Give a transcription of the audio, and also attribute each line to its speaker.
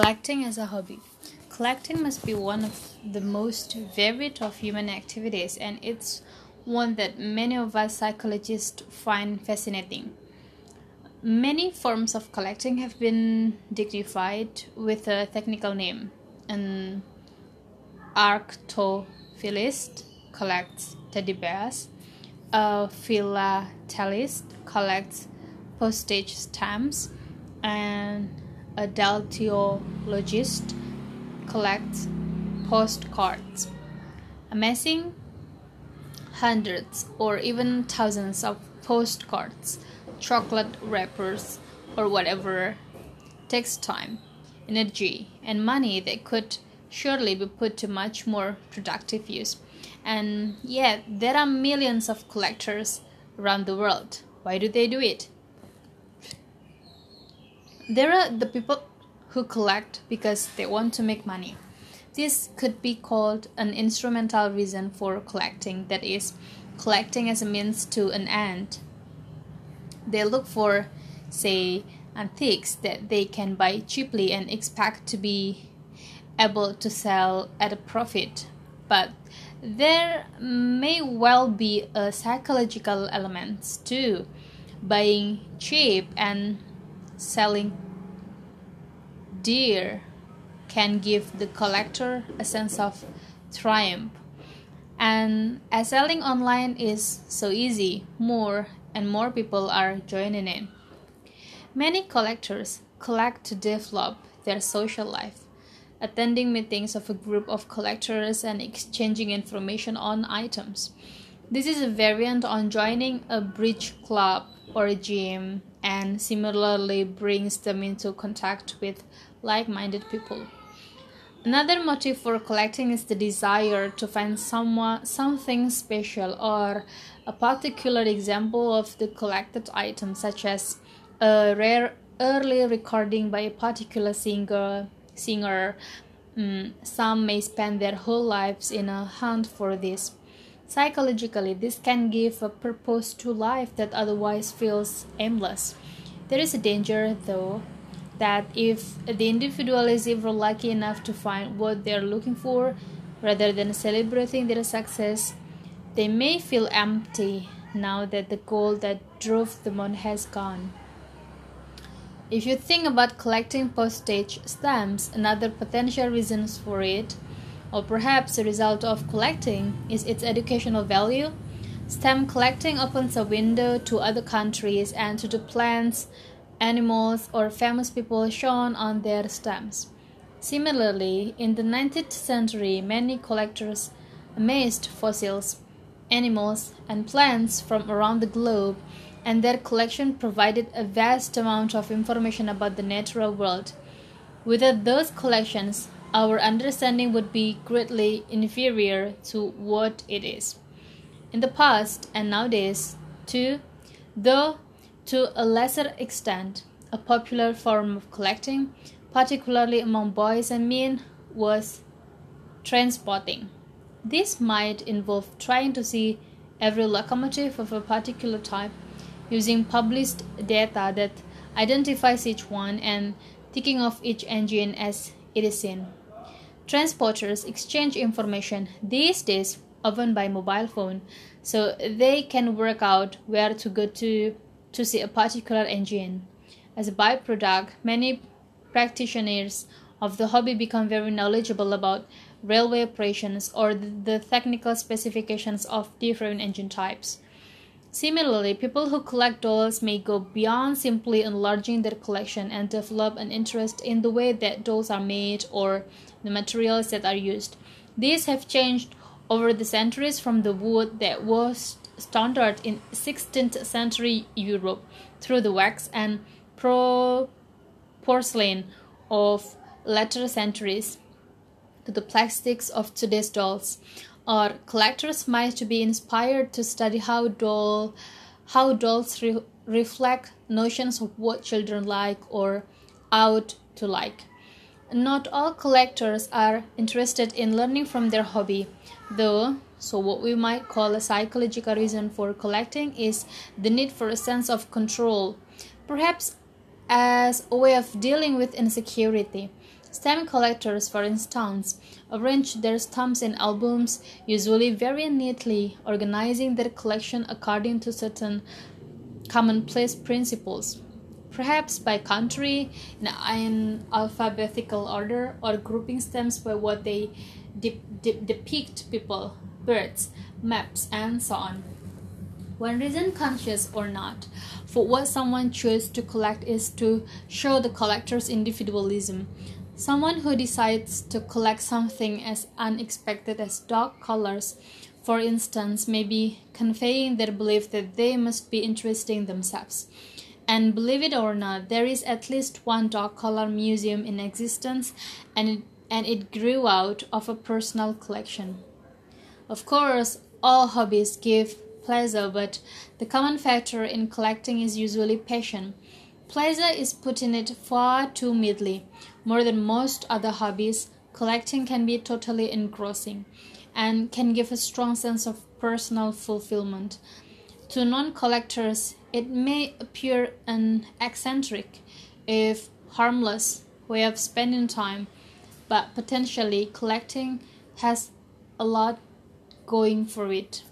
Speaker 1: Collecting as a hobby. Collecting must be one of the most varied of human activities, and it's one that many of us psychologists find fascinating. Many forms of collecting have been dignified with a technical name. An arctophilist collects teddy bears, a philatelist collects postage stamps, and a deltiologist collects postcards. Amassing hundreds or even thousands of postcards, chocolate wrappers, or whatever takes time, energy, and money that could surely be put to much more productive use. And yet, there are millions of collectors around the world. Why do they do it? There are the people who collect because they want to make money. This could be called an instrumental reason for collecting, that is, collecting as a means to an end. They look for, say, antiques that they can buy cheaply and expect to be able to sell at a profit. But there may well be a psychological element too. Buying cheap and selling dear can give the collector a sense of triumph. And as selling online is so easy, more and more people are joining in. Many collectors collect to develop their social life, attending meetings of a group of collectors and exchanging information on items. This is a variant on joining a bridge club or a gym and similarly brings them into contact with like minded people. Another motive for collecting is the desire to find someone, something special or a particular example of the collected item, such as a rare early recording by a particular singer. Singer. Mm, some may spend their whole lives in a hunt for this. Psychologically, this can give a purpose to life that otherwise feels aimless. There is a danger, though, that if the individual is ever lucky enough to find what they're looking for, rather than celebrating their success, they may feel empty now that the goal that drove them on has gone. If you think about collecting postage stamps, another potential reasons for it or perhaps the result of collecting is its educational value. Stamp collecting opens a window to other countries and to the plants, animals, or famous people shown on their stamps. Similarly, in the 19th century, many collectors amassed fossils, animals, and plants from around the globe, and their collection provided a vast amount of information about the natural world. Without those collections, our understanding would be greatly inferior to what it is. In the past and nowadays, too, though to a lesser extent, a popular form of collecting, particularly among boys and men, was trainspotting. This might involve trying to see every locomotive of a particular type using published data that identifies each one and ticking off each engine as it is seen. Trainspotters exchange information these days often by mobile phone so they can work out where to go to to see a particular engine. As a byproduct, many practitioners of the hobby become very knowledgeable about railway operations or the technical specifications of different engine types. Similarly, people who collect dolls may go beyond simply enlarging their collection and develop an interest in the way that dolls are made or the materials that are used. These have changed over the centuries from the wood that was standard in 16th century Europe through the wax and pro porcelain of later centuries to the plastics of today's dolls or collectors might be inspired to study how doll how dolls re- reflect notions of what children like or ought to like. Not all collectors are interested in learning from their hobby, though. So, what we might call a psychological reason for collecting is the need for a sense of control, perhaps as a way of dealing with insecurity. Stamp collectors, for instance, arrange their stamps in albums, usually very neatly, organizing their collection according to certain commonplace principles. Perhaps by country, in alphabetical order, or grouping stamps by what they de- de- depict people, birds, maps, and so on. When reason conscious or not, what someone chooses to collect is to show the collector's individualism. Someone who decides to collect something as unexpected as dog colors, for instance, may be conveying their belief that they must be interesting themselves. And believe it or not, there is at least one dog color museum in existence, and it, and it grew out of a personal collection. Of course, all hobbies give pleasure, but the common factor in collecting is usually passion. Pleasure is put in it far too midly. More than most other hobbies, collecting can be totally engrossing and can give a strong sense of personal fulfillment. To non collectors, it may appear an eccentric, if harmless, way of spending time, but potentially collecting has a lot going for it.